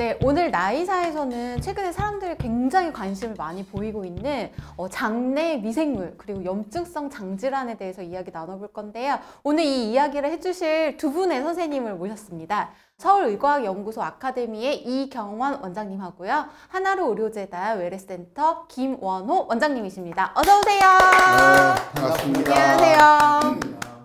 네, 오늘 나이사에서는 최근에 사람들이 굉장히 관심을 많이 보이고 있는 어, 장내 미생물 그리고 염증성 장질환에 대해서 이야기 나눠볼 건데요. 오늘 이 이야기를 해주실 두 분의 선생님을 모셨습니다. 서울의과학연구소 아카데미의 이경원 원장님하고요. 하나로 의료재단 외래센터 김원호 원장님이십니다. 어서 오세요. 네, 반갑습니다. 안녕하세요.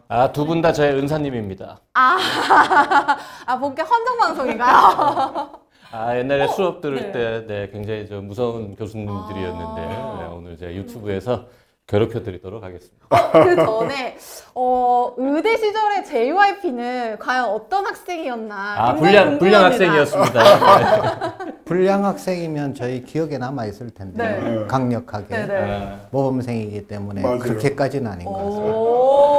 아, 두 분 다 저의 은사님입니다. 아, 아 본격 헌정 방송인가요? 아, 옛날에 수업 들을 네. 때 네, 굉장히 좀 무서운 교수님들이었는데 아. 네, 오늘 제가 유튜브에서 괴롭혀 드리도록 하겠습니다. 그 전에 어, 의대 시절의 JYP는 과연 어떤 학생이었나 아, 불량 불량. 학생이었습니다. 불량 학생이면 저희 기억에 남아 있을 텐데 네. 강력하게 네, 네. 아, 모범생이기 때문에 맞아요. 그렇게까지는 아닌 것 같습니다.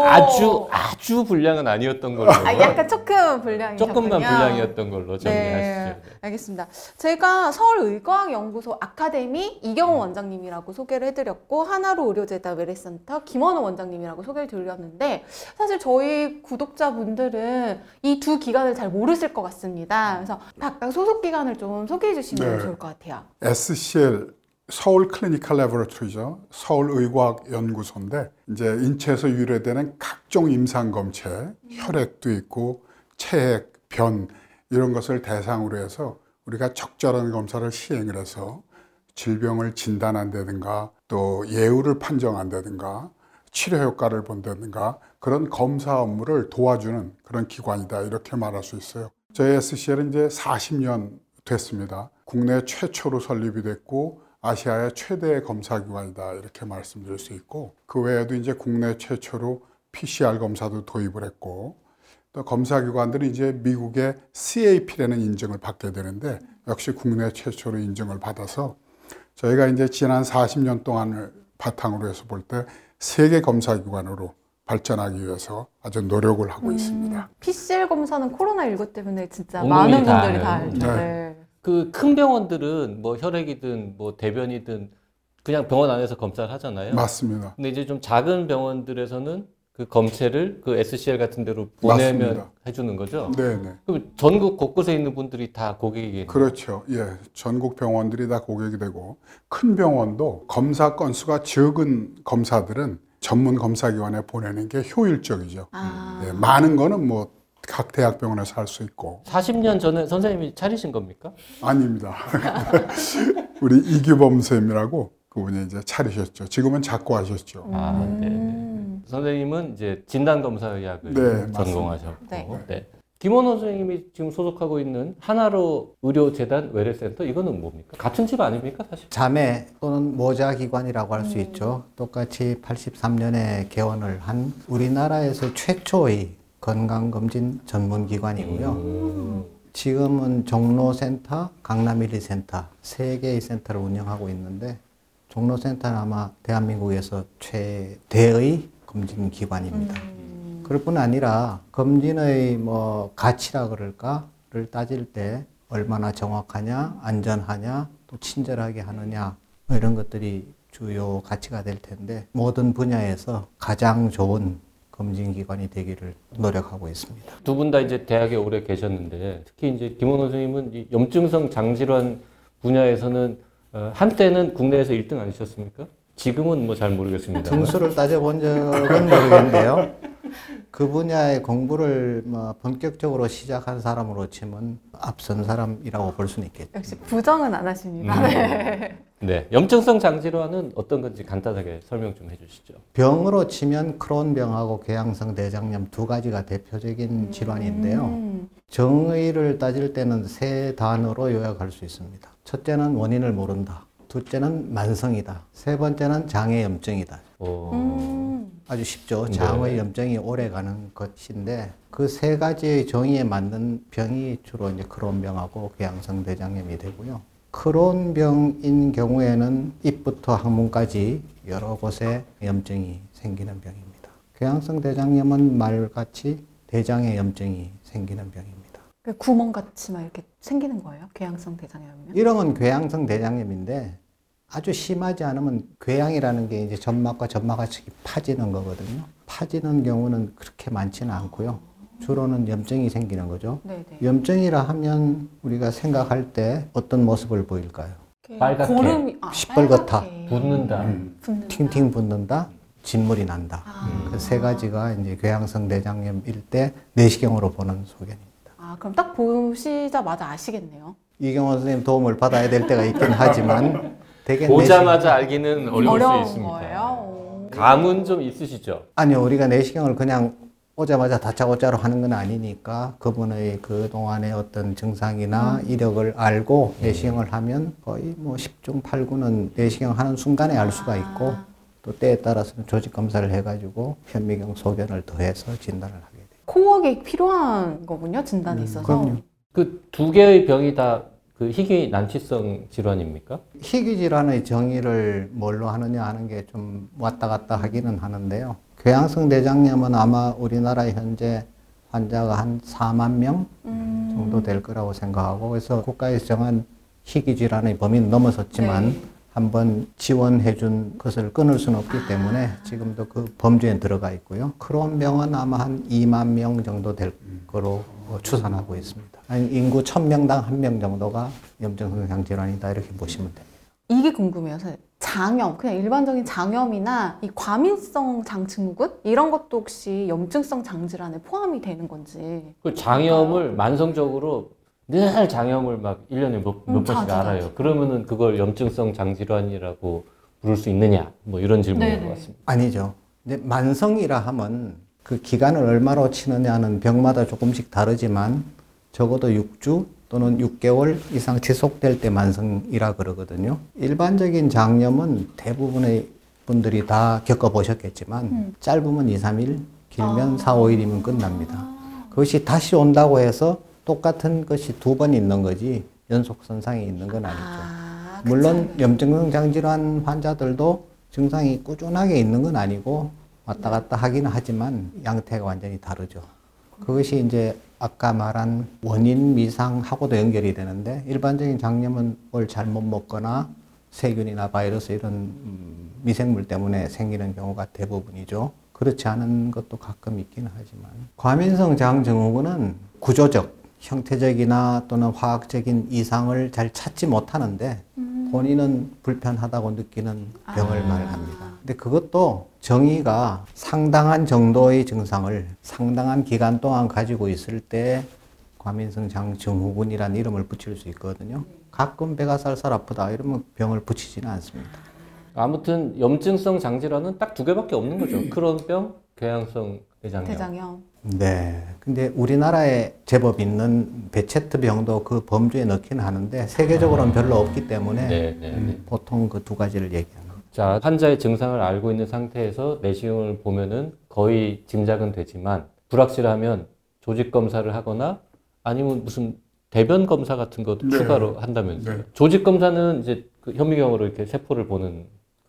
오. 아주 아주 불량은 아니었던 걸로. 아, 약간 조금 불량이 조금만 불량이었던 걸로 정리하시죠. 네, 알겠습니다. 제가 서울의과학연구소 아카데미 이경호 원장님이라고 소개를 해드렸고 하나로 의료재단 외래센터 김원호 원장님이라고 소개를 드렸는데 사실 저희 구독자분들은 이 두 기관을 잘 모르실 것 같습니다. 그래서 각각 소속 기관을 좀 소개해 주시면 네. 좋을 것 같아요. SCL 서울 클리니컬 레버러토리죠. 서울 의과학 연구소인데 이제 인체에서 유래되는 각종 임상 검체, 혈액도 있고 체액, 변 이런 것을 대상으로 해서 우리가 적절한 검사를 시행을 해서 질병을 진단한다든가 또 예후를 판정한다든가 치료 효과를 본다든가 그런 검사 업무를 도와주는 그런 기관이다 이렇게 말할 수 있어요. 저희 SCL은 이제 40년 됐습니다. 국내 최초로 설립이 됐고 아시아의 최대 검사 기관이다 이렇게 말씀드릴 수 있고 그 외에도 이제 국내 최초로 PCR 검사도 도입을 했고 또 검사 기관들이 이제 미국의 CAP라는 인증을 받게 되는데 역시 국내 최초로 인증을 받아서 저희가 이제 지난 40년 동안을 바탕으로 해서 볼 때 세계 검사 기관으로 발전하기 위해서 아주 노력을 하고 있습니다. PCR 검사는 코로나 19 때문에 진짜 온 많은 분들이 다 알죠. 알죠. 네. 네. 그 큰 병원들은 뭐 혈액이든 뭐 대변이든 그냥 병원 안에서 검사를 하잖아요. 맞습니다. 근데 이제 좀 작은 병원들에서는 그 검체를 그 SCL 같은 데로 보내면 맞습니다. 해주는 거죠. 네네. 그럼 전국 곳곳에 있는 분들이 다 고객이겠네요. 그렇죠. 예. 전국 병원들이 다 고객이 되고 큰 병원도 검사 건수가 적은 검사들은 전문 검사 기관에 보내는 게 효율적이죠. 아. 예, 많은 거는 뭐 각 대학병원에서 할 수 있고 40년 전에 선생님이 차리신 겁니까? 아닙니다. 우리 이규범 쌤이라고 그분이 이제 차리셨죠. 지금은 작고 하셨죠. 아, 네, 네. 음. 선생님은 이제 진단 검사 의학을 네. 전공하셨고, 네. 네. 김원호 선생님이 지금 소속하고 있는 하나로 의료재단 외래센터 이거는 뭡니까? 같은 집 아닙니까 사실? 자매 또는 모자 기관이라고 할수 있죠. 똑같이 83년에 개원을 한 우리나라에서 최초의 건강검진 전문 기관이고요. 음. 지금은 종로센터, 강남일리센터 세 개의 센터를 운영하고 있는데 종로센터는 아마 대한민국에서 최대의 검진 기관입니다. 그럴 뿐 아니라 검진의 뭐 가치라 그럴까를 따질 때 얼마나 정확하냐, 안전하냐, 또 친절하게 하느냐 뭐 이런 것들이 주요 가치가 될 텐데 모든 분야에서 가장 좋은 검진 기관이 되기를 노력하고 있습니다. 두 분 다 이제 대학에 오래 계셨는데 특히 이제 김원호 선생님은 이 염증성 장질환 분야에서는 어, 한때는 국내에서 1등 아니셨습니까? 지금은 뭐 잘 모르겠습니다. 등수를 따져본 적은 모르겠는데요. 그 분야의 공부를 뭐 본격적으로 시작한 사람으로 치면 앞선 사람이라고 볼 수는 있겠죠. 역시 부정은 안 하십니다. 음. 네. 네, 염증성 장질환은 어떤 건지 간단하게 설명 좀 해주시죠. 병으로 치면 크론병하고 궤양성 대장염 두 가지가 대표적인 질환인데요. 음. 정의를 따질 때는 세 단어로 요약할 수 있습니다. 첫째는 원인을 모른다. 둘째는 만성이다. 세 번째는 장애 염증이다. 어, 음. 아주 쉽죠. 네. 장의 염증이 오래 가는 것인데 그 세 가지의 정의에 맞는 병이 주로 이제 크론병하고 궤양성 대장염이 되고요. 크론병인 경우에는 입부터 항문까지 여러 곳에 염증이 생기는 병입니다. 궤양성 대장염은 말같이 대장에 염증이 생기는 병입니다. 그 구멍같이 막 이렇게 생기는 거예요? 궤양성 대장염이면? 이름은 궤양성 대장염인데 아주 심하지 않으면 궤양이라는 게 이제 점막과 점막 같이 파지는 거거든요. 파지는 경우는 그렇게 많지는 않고요. 주로는 염증이 생기는 거죠. 네네. 염증이라 하면 우리가 생각할 때 어떤 모습을 보일까요? 빨갛게, 고름이 아, 시뻘겋다. 빨갛게 붓는다. 붓는다. 팅팅 붓는다, 진물이 난다. 아. 그 세 가지가 이제 궤양성 대장염일 때 내시경으로 보는 소견입니다. 아, 그럼 딱 보시자마자 아시겠네요. 이경원 선생님 도움을 받아야 될 때가 있긴 하지만 대개 보자마자 알기는 어려울 어려운 수 있습니다. 거예요. 오. 감은 좀 있으시죠? 아니요, 우리가 내시경을 그냥 오자마자 다짜고짜로 하는 건 아니니까 그분의 그 동안의 어떤 증상이나 이력을 알고 내시경을 하면 거의 뭐 10중 8구는 내시경 하는 순간에 알 수가 있고 또 때에 따라서는 조직 검사를 해가지고 현미경 소견을 더해서 진단을 하게 돼요. 코어가 필요한 거군요, 진단이 있어서. 그럼요. 그 두 개의 병이 다 그 희귀 난치성 질환입니까? 희귀 질환의 정의를 뭘로 하느냐 하는 게 좀 왔다 갔다 하기는 하는데요. 궤양성 대장염은 아마 우리나라 현재 환자가 한 4만 명 음. 정도 될 거라고 생각하고 그래서 국가에서 정한 희귀 질환의 범위는 넘어섰지만 네. 한번 지원해 준 것을 끊을 수는 없기 때문에 지금도 그 범주에 들어가 있고요. 크론병은 아마 한 2만 명 정도 될 거로 어, 추산하고 있습니다. 인구 1000명당 한 명 정도가 염증성장 질환이다 이렇게 보시면 됩니다. 이게 궁금해요. 장염, 그냥 일반적인 장염이나 이 과민성 장증후군 이런 것도 혹시 염증성 장질환에 포함이 되는 건지. 그 장염을 만성적으로 늘 장염을 막 1년에 몇, 몇 음, 번씩 자주, 알아요. 자주. 그러면은 그걸 염증성 장질환이라고 부를 수 있느냐? 뭐 이런 질문인 네네. 것 같습니다. 아니죠. 이제 만성이라 하면 그 기간을 얼마로 치느냐는 병마다 조금씩 다르지만 적어도 6주 또는 6개월 이상 지속될 때 만성이라 그러거든요. 일반적인 장염은 대부분의 분들이 다 겪어보셨겠지만 음. 짧으면 2, 3일, 길면 아. 4, 5일이면 끝납니다. 그것이 다시 온다고 해서 똑같은 것이 두 번 있는 거지 연속 선상이 있는 건 아니죠. 아, 물론 그쵸. 염증성 장질환 환자들도 증상이 꾸준하게 있는 건 아니고 왔다 갔다 하기는 하지만 양태가 완전히 다르죠. 그것이 이제 아까 말한 원인 미상하고도 연결이 되는데 일반적인 장염은 뭘 잘못 먹거나 세균이나 바이러스 이런 음, 미생물 때문에 생기는 경우가 대부분이죠. 그렇지 않은 것도 가끔 있기는 하지만 과민성 장증후군은 구조적, 형태적이나 또는 화학적인 이상을 잘 찾지 못하는데 본인은 불편하다고 느끼는 병을 아. 말합니다. 근데 그것도 정의가 상당한 정도의 증상을 상당한 기간 동안 가지고 있을 때 과민성 장증후군이라는 이름을 붙일 수 있거든요. 가끔 배가 살살 아프다 이러면 병을 붙이지는 않습니다. 아무튼 염증성 장질환은 딱 두 개밖에 없는 거죠. 크론 병, 궤양성 대장염. 대장염. 네. 근데 우리나라에 제법 있는 베체트 병도 그 범주에 넣기는 하는데 세계적으로는 별로 없기 때문에 네, 네, 네. 음, 보통 그 두 가지를 얘기하는 거죠. 자, 환자의 증상을 알고 있는 상태에서 내시경을 보면은 거의 짐작은 되지만 불확실하면 조직 검사를 하거나 아니면 무슨 대변 검사 같은 것도 네. 추가로 한다면서요. 네. 조직 검사는 이제 그 현미경으로 이렇게 세포를 보는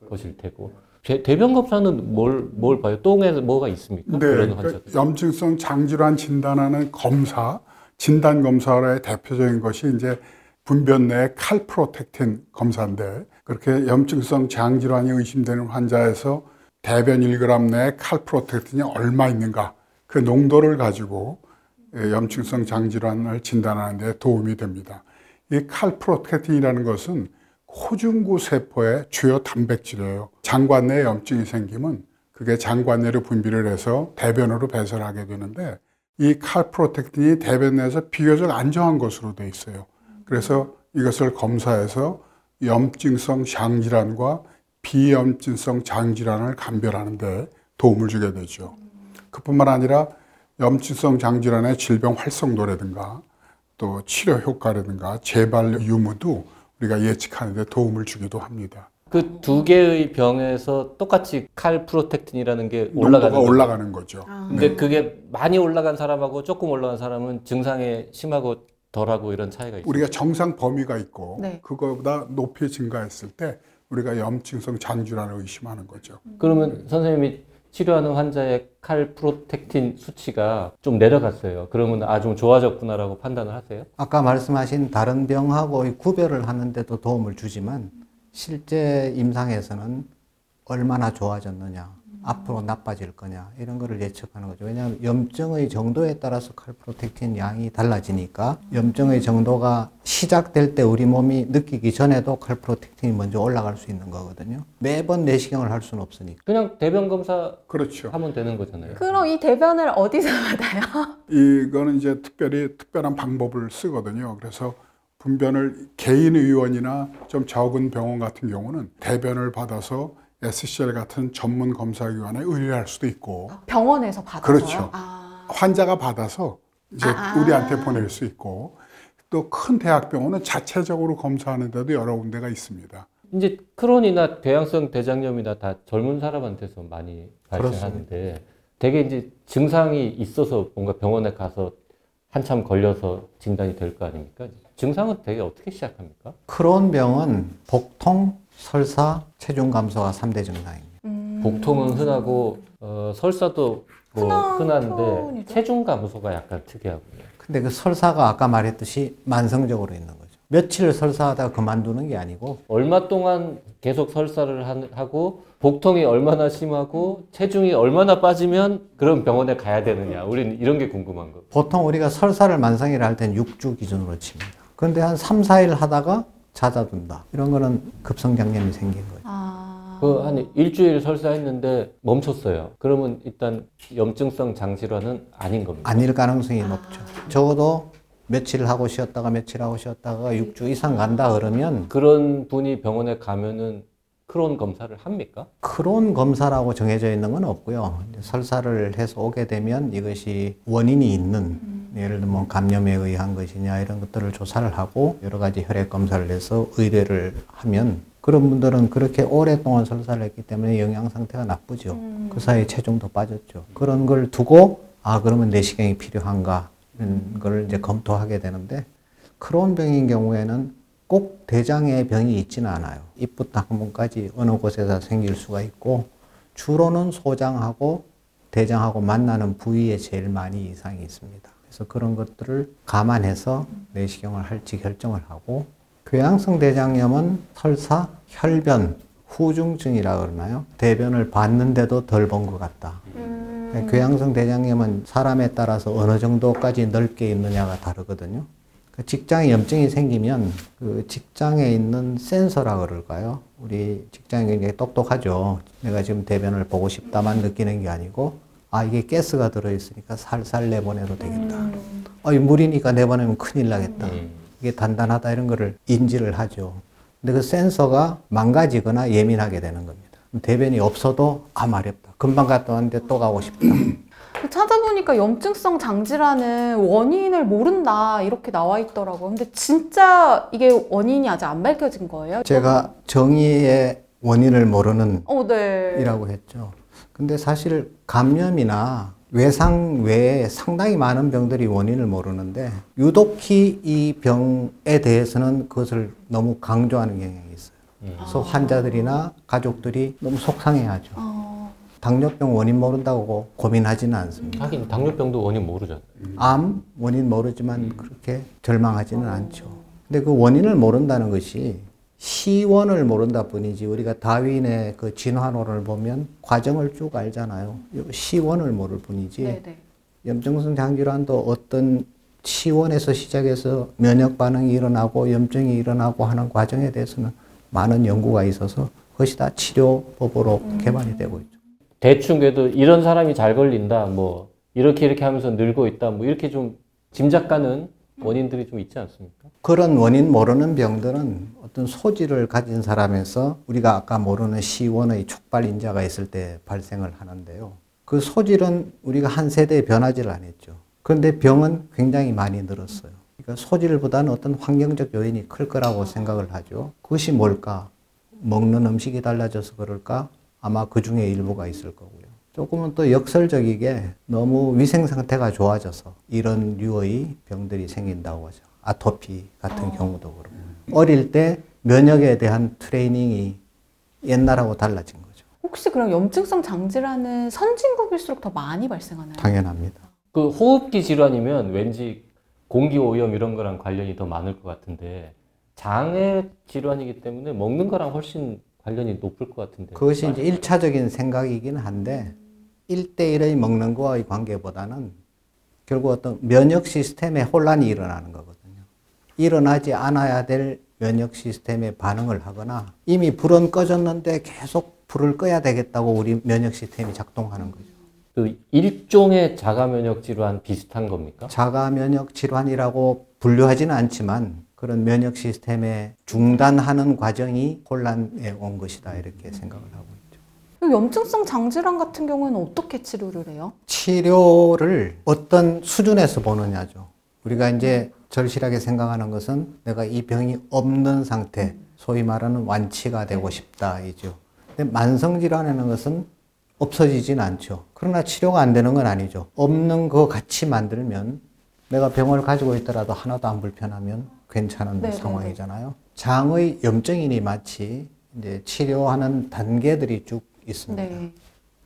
것일 테고 대, 대변 검사는 뭘, 뭘 봐요? 똥에 뭐가 있습니까? 네, 그러니까. 염증성 장질환 진단하는 검사, 진단 검사의 대표적인 것이 이제 분변 내 칼프로텍틴 검사인데 그렇게 염증성 장질환이 의심되는 환자에서 대변 1g 내 칼프로텍틴이 얼마 있는가 그 농도를 가지고 예, 염증성 장질환을 진단하는 데 도움이 됩니다. 이 칼프로텍틴이라는 것은 호중구 세포의 주요 단백질이에요. 장관 내에 염증이 생기면 그게 장관내로 분비를 해서 대변으로 배설하게 되는데 이 칼프로텍틴이 대변 내에서 비교적 안정한 것으로 돼 있어요. 그래서 이것을 검사해서 염증성 장질환과 비염증성 장질환을 감별하는 데 도움을 주게 되죠. 그뿐만 아니라 염증성 장질환의 질병 활성도라든가 또 치료 효과라든가 재발 유무도 우리가 예측하는 데 도움을 주기도 합니다. 그 두 개의 병에서 똑같이 칼 프로텍틴이라는 게 올라가는. 올라가는 거죠. 아. 근데 그게 많이 올라간 사람하고 조금 올라간 사람은 증상이 심하고 덜하고 이런 차이가 있어요. 우리가 정상 범위가 있고 네. 그거보다 높이 증가했을 때 우리가 염증성 장질환을 의심하는 거죠. 그러면 선생님이 치료하는 환자의 칼 프로텍틴 수치가 좀 내려갔어요. 그러면 아 좀 좋아졌구나라고 판단을 하세요? 아까 말씀하신 다른 병하고 의 구별을 하는데도 도움을 주지만 실제 임상에서는 얼마나 좋아졌느냐, 앞으로 나빠질 거냐 이런 거를 예측하는 거죠. 왜냐하면 염증의 정도에 따라서 칼프로텍틴 양이 달라지니까 염증의 정도가 시작될 때 우리 몸이 느끼기 전에도 칼프로텍틴이 먼저 올라갈 수 있는 거거든요. 매번 내시경을 할 수는 없으니까. 그냥 대변 검사 그렇죠. 하면 되는 거잖아요. 그럼 이 대변을 어디서 받아요? 이거는 이제 특별히 특별한 방법을 쓰거든요. 그래서 분변을 개인 의원이나 좀 적은 병원 같은 경우는 대변을 받아서 SCL 같은 전문 검사기관에 의뢰할 수도 있고 병원에서 받아서요? 그렇죠. 아. 환자가 받아서 이제 아. 우리한테 보낼 수 있고 또 큰 대학병원은 자체적으로 검사하는 데도 여러 군데가 있습니다. 이제 크론이나 궤양성 대장염이나 다 젊은 사람한테서 많이 발생하는데 되게 이제 증상이 있어서 뭔가 병원에 가서 한참 걸려서 진단이 될 거 아닙니까? 증상은 되게 어떻게 시작합니까? 크론 병은 복통, 설사, 체중 감소가 3대 증상입니다. 음. 복통은 흔하고 어, 설사도 뭐 흔한 흔한데 편이죠. 체중 감소가 약간 특이하고요. 근데 그 설사가 아까 말했듯이 만성적으로 있는 거죠. 며칠 설사하다가 그만두는 게 아니고 얼마 동안 계속 설사를 한- 하고 복통이 얼마나 심하고 체중이 얼마나 빠지면 그런 병원에 가야 되느냐. 우리는 이런 게 궁금한 거. 보통 우리가 설사를 만성이라 할 때는 6주 기준으로 칩니다. 그런데 한 3, 4일 하다가 잦아든다. 이런 거는 급성장염이 생긴 거죠. 아. 그한 일주일 설사했는데 멈췄어요. 그러면 일단 염증성 장질환은 아닌 겁니다. 아닐 가능성이 높죠. 적어도 며칠 하고 쉬었다가 며칠 하고 쉬었다가 6주 이상 간다 그러면 그런 분이 병원에 가면은 크론 검사를 합니까? 크론 검사라고 정해져 있는 건 없고요. 설사를 해서 오게 되면 이것이 원인이 있는 예를 들면 감염에 의한 것이냐 이런 것들을 조사를 하고 여러 가지 혈액 검사를 해서 의뢰를 하면 그런 분들은 그렇게 오랫동안 설사를 했기 때문에 영양 상태가 나쁘죠. 그 사이에 체중도 빠졌죠. 그런 걸 두고 아 그러면 내시경이 필요한가 이런 걸 이제 검토하게 되는데 크론병인 경우에는 꼭 대장에 병이 있지는 않아요. 입부터 항문까지 어느 곳에서 생길 수가 있고 주로는 소장하고 대장하고 만나는 부위에 제일 많이 이상이 있습니다. 그래서 그런 것들을 감안해서 내시경을 할지 결정을 하고 궤양성 대장염은 설사, 혈변, 후중증이라 그러나요? 대변을 봤는데도 덜 본 것 같다. 음. 궤양성 대장염은 사람에 따라서 어느 정도까지 넓게 있느냐가 다르거든요. 그 직장에 염증이 생기면 그 직장에 있는 센서라 그럴까요? 우리 직장이 굉장히 똑똑하죠. 내가 지금 대변을 보고 싶다만 느끼는 게 아니고 아 이게 가스가 들어있으니까 살살 내보내도 되겠다. 음. 아, 이 물이니까 내보내면 큰일 나겠다. 음. 이게 단단하다 이런 거를 인지를 하죠. 근데 그 센서가 망가지거나 예민하게 되는 겁니다. 대변이 없어도 아 마렵다. 금방 갔다 왔는데 또 가고 싶다. 찾아보니까 염증성 장질환은 원인을 모른다 이렇게 나와 있더라고요. 근데 진짜 이게 원인이 아직 안 밝혀진 거예요? 제가 정의의 원인을 모르는 어, 네. 이라고 했죠. 근데 사실 감염이나 외상 외에 상당히 많은 병들이 원인을 모르는데 유독히 이 병에 대해서는 그것을 너무 강조하는 경향이 있어요. 음. 그래서 환자들이나 가족들이 너무 속상해하죠. 어, 당뇨병 원인 모른다고 고민하지는 않습니다. 하긴 당뇨병도 원인 모르잖아요. 암 원인 모르지만 그렇게 절망하지는 않죠. 근데 그 원인을 모른다는 것이 시원을 모른다 뿐이지 우리가 다윈의 그 진화론을 보면 과정을 쭉 알잖아요. 요 시원을 모를 뿐이지 네네. 염증성 장질환도 어떤 시원에서 시작해서 면역 반응이 일어나고 염증이 일어나고 하는 과정에 대해서는 많은 연구가 있어서 그것이 다 치료법으로 개발이 되고 있죠. 대충 그래도 이런 사람이 잘 걸린다, 뭐 이렇게 이렇게 하면서 늘고 있다, 뭐 이렇게 좀 짐작 가는 원인들이 좀 있지 않습니까? 그런 원인 모르는 병들은 어떤 소질을 가진 사람에서 우리가 아까 모르는 시원의 촉발 인자가 있을 때 발생을 하는데요. 그 소질은 우리가 한 세대에 변하지를 않았죠. 그런데 병은 굉장히 많이 늘었어요. 그러니까 소질보다는 어떤 환경적 요인이 클 거라고 생각을 하죠. 그것이 뭘까? 먹는 음식이 달라져서 그럴까? 아마 그 중에 일부가 있을 거고요. 조금은 또 역설적이게 너무 위생 상태가 좋아져서 이런 류의 병들이 생긴다고 하죠. 아토피 같은 경우도 그렇고. 어릴 때 면역에 대한 트레이닝이 옛날하고 달라진 거죠. 혹시 그럼 염증성 장질환은 선진국일수록 더 많이 발생하나요? 당연합니다. 그 호흡기 질환이면 왠지 공기 오염 이런 거랑 관련이 더 많을 것 같은데 장애 질환이기 때문에 먹는 거랑 훨씬 관련이 높을 것 같은데. 그것이 이제 일차적인 생각이긴 한데 일대일의 먹는 거와의 관계보다는 결국 어떤 면역 시스템에 혼란이 일어나는 거거든요. 일어나지 않아야 될 면역 시스템에 반응을 하거나 이미 불은 꺼졌는데 계속 불을 꺼야 되겠다고 우리 면역 시스템이 작동하는 거죠. 그 일종의 자가 면역 질환 비슷한 겁니까? 자가 면역 질환이라고 분류하지는 않지만 그런 면역 시스템에 중단하는 과정이 혼란에 온 것이다 이렇게 생각을 하고 염증성 장질환 같은 경우에는 어떻게 치료를 해요? 치료를 어떤 수준에서 보느냐죠. 우리가 이제 절실하게 생각하는 것은 내가 이 병이 없는 상태, 소위 말하는 완치가 되고 싶다 이죠. 근데 만성 질환이라는 것은 없어지진 않죠. 그러나 치료가 안 되는 건 아니죠. 없는 거 같이 만들면 내가 병을 가지고 있더라도 하나도 안 불편하면 괜찮은 네, 네, 상황이잖아요. 장의 염증이니 마치 이제 치료하는 단계들이 쭉 있습니다. 네.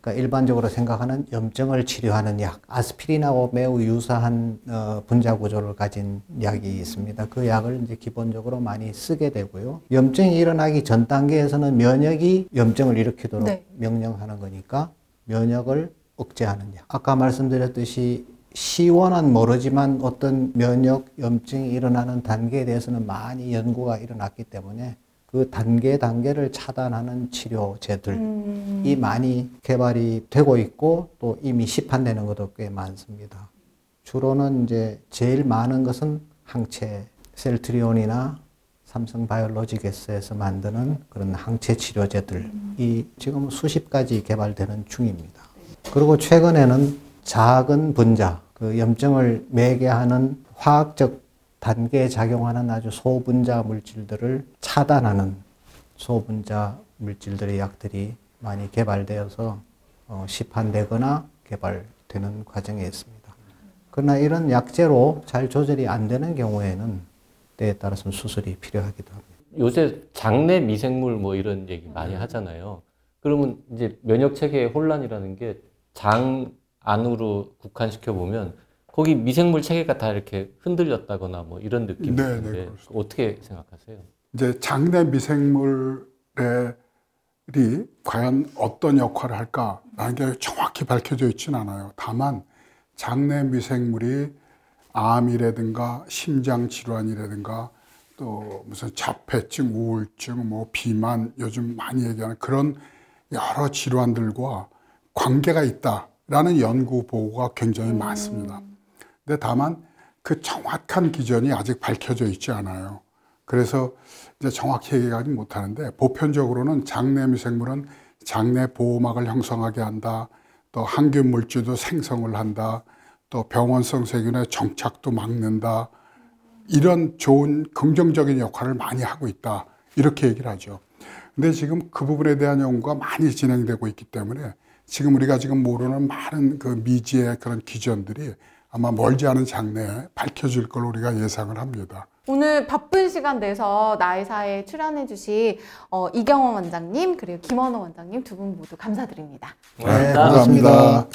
그러니까 일반적으로 생각하는 염증을 치료하는 약, 아스피린하고 매우 유사한 어, 분자 구조를 가진 약이 있습니다. 그 약을 이제 기본적으로 많이 쓰게 되고요. 염증이 일어나기 전 단계에서는 면역이 염증을 일으키도록 네. 명령하는 거니까 면역을 억제하는 약. 아까 말씀드렸듯이 시원은 모르지만 어떤 면역 염증이 일어나는 단계에 대해서는 많이 연구가 일어났기 때문에 그 단계 단계를 차단하는 치료제들 음, 이 많이 개발이 되고 있고 또 이미 시판되는 것도 꽤 많습니다. 주로는 이제 제일 많은 것은 항체 셀트리온이나 삼성 바이오로직에서 만드는 그런 항체 치료제들이 지금 수십 가지 개발되는 중입니다. 그리고 최근에는 작은 분자, 그 염증을 매개하는 화학적 단계에 작용하는 아주 소분자 물질들을 차단하는 소분자 물질들의 약들이 많이 개발되어서 어, 시판되거나 개발되는 과정에 있습니다. 그러나 이런 약제로 잘 조절이 안 되는 경우에는 때에 따라서는 수술이 필요하기도 합니다. 요새 장내 미생물 뭐 이런 얘기 많이 하잖아요. 그러면 이제 면역 체계의 혼란이라는 게 장 안으로 국한시켜 보면 거기 미생물 체계가 다 이렇게 흔들렸다거나 뭐 이런 느낌이 네, 네, 그렇습니다. 어떻게 생각하세요? 이제 장내 미생물들이 과연 어떤 역할을 할까라는 게 정확히 밝혀져 있지는 않아요. 다만 장내 미생물이 암이라든가 심장 질환이라든가 또 무슨 자폐증, 우울증, 뭐 비만 요즘 많이 얘기하는 그런 여러 질환들과 관계가 있다라는 연구 보고가 굉장히 많습니다. 근데 다만 그 정확한 기전이 아직 밝혀져 있지 않아요. 그래서 이제 정확히 얘기하지 못하는데 보편적으로는 장내 미생물은 장내 보호막을 형성하게 한다. 또 항균 물질도 생성을 한다. 또 병원성 세균의 정착도 막는다. 이런 좋은 긍정적인 역할을 많이 하고 있다. 이렇게 얘기를 하죠. 근데 지금 그 부분에 대한 연구가 많이 진행되고 있기 때문에 지금 우리가 지금 모르는 많은 그 미지의 그런 기전들이 아마 멀지 않은 장래에 밝혀질 걸 우리가 예상을 합니다. 오늘 바쁜 시간 내서 나이사에 출연해 주신 어, 이경원 원장님 그리고 김원호 원장님 두 분 모두 감사드립니다. 네, 고맙습니다.